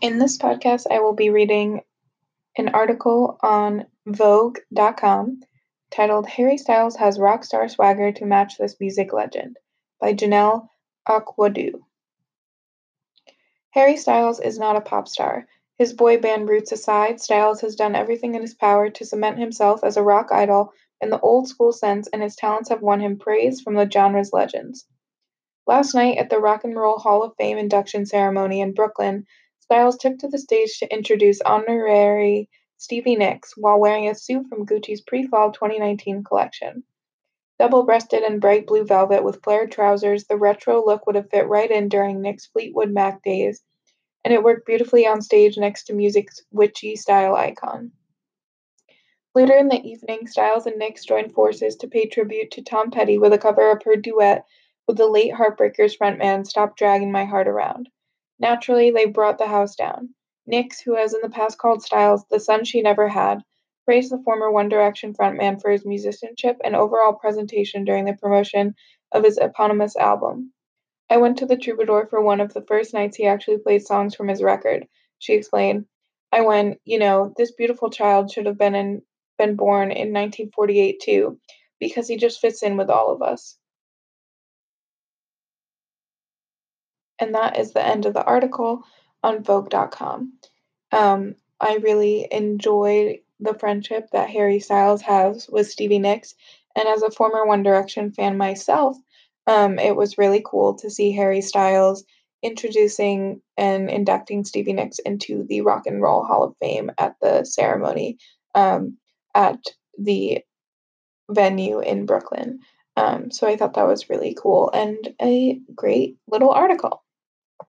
In this podcast, I will be reading an article on Vogue.com titled Harry Styles Has Rock Star Swagger to Match This Music Legend by Janelle Okwodu. Harry Styles is not a pop star. His boy band roots aside, Styles has done everything in his power to cement himself as a rock idol in the old school sense, and his talents have won him praise from the genre's legends. Last night at the Rock and Roll Hall of Fame induction ceremony in Brooklyn, Styles took to the stage to introduce honorary Stevie Nicks while wearing a suit from Gucci's pre-fall 2019 collection. Double-breasted in bright blue velvet with flared trousers, the retro look would have fit right in during Nicks' Fleetwood Mac days, and it worked beautifully on stage next to music's witchy style icon. Later in the evening, Styles and Nicks joined forces to pay tribute to Tom Petty with a cover of her duet with the late Heartbreakers frontman Stop Dragging My Heart Around. Naturally, they brought the house down. Nicks, who has in the past called Styles the son she never had, praised the former One Direction frontman for his musicianship and overall presentation during the promotion of his eponymous album. I went to the Troubadour for one of the first nights he actually played songs from his record, she explained. I went, you know, this beautiful child should have been in been born in 1948 too, because he just fits in with all of us. And that is the end of the article on Vogue.com. Um, I really enjoyed the friendship that Harry Styles has with Stevie Nicks. And as a former One Direction fan myself, um, it was really cool to see Harry Styles introducing and inducting Stevie Nicks into the Rock and Roll Hall of Fame at the ceremony um, at the venue in Brooklyn. Um, so I thought that was really cool and a great little article.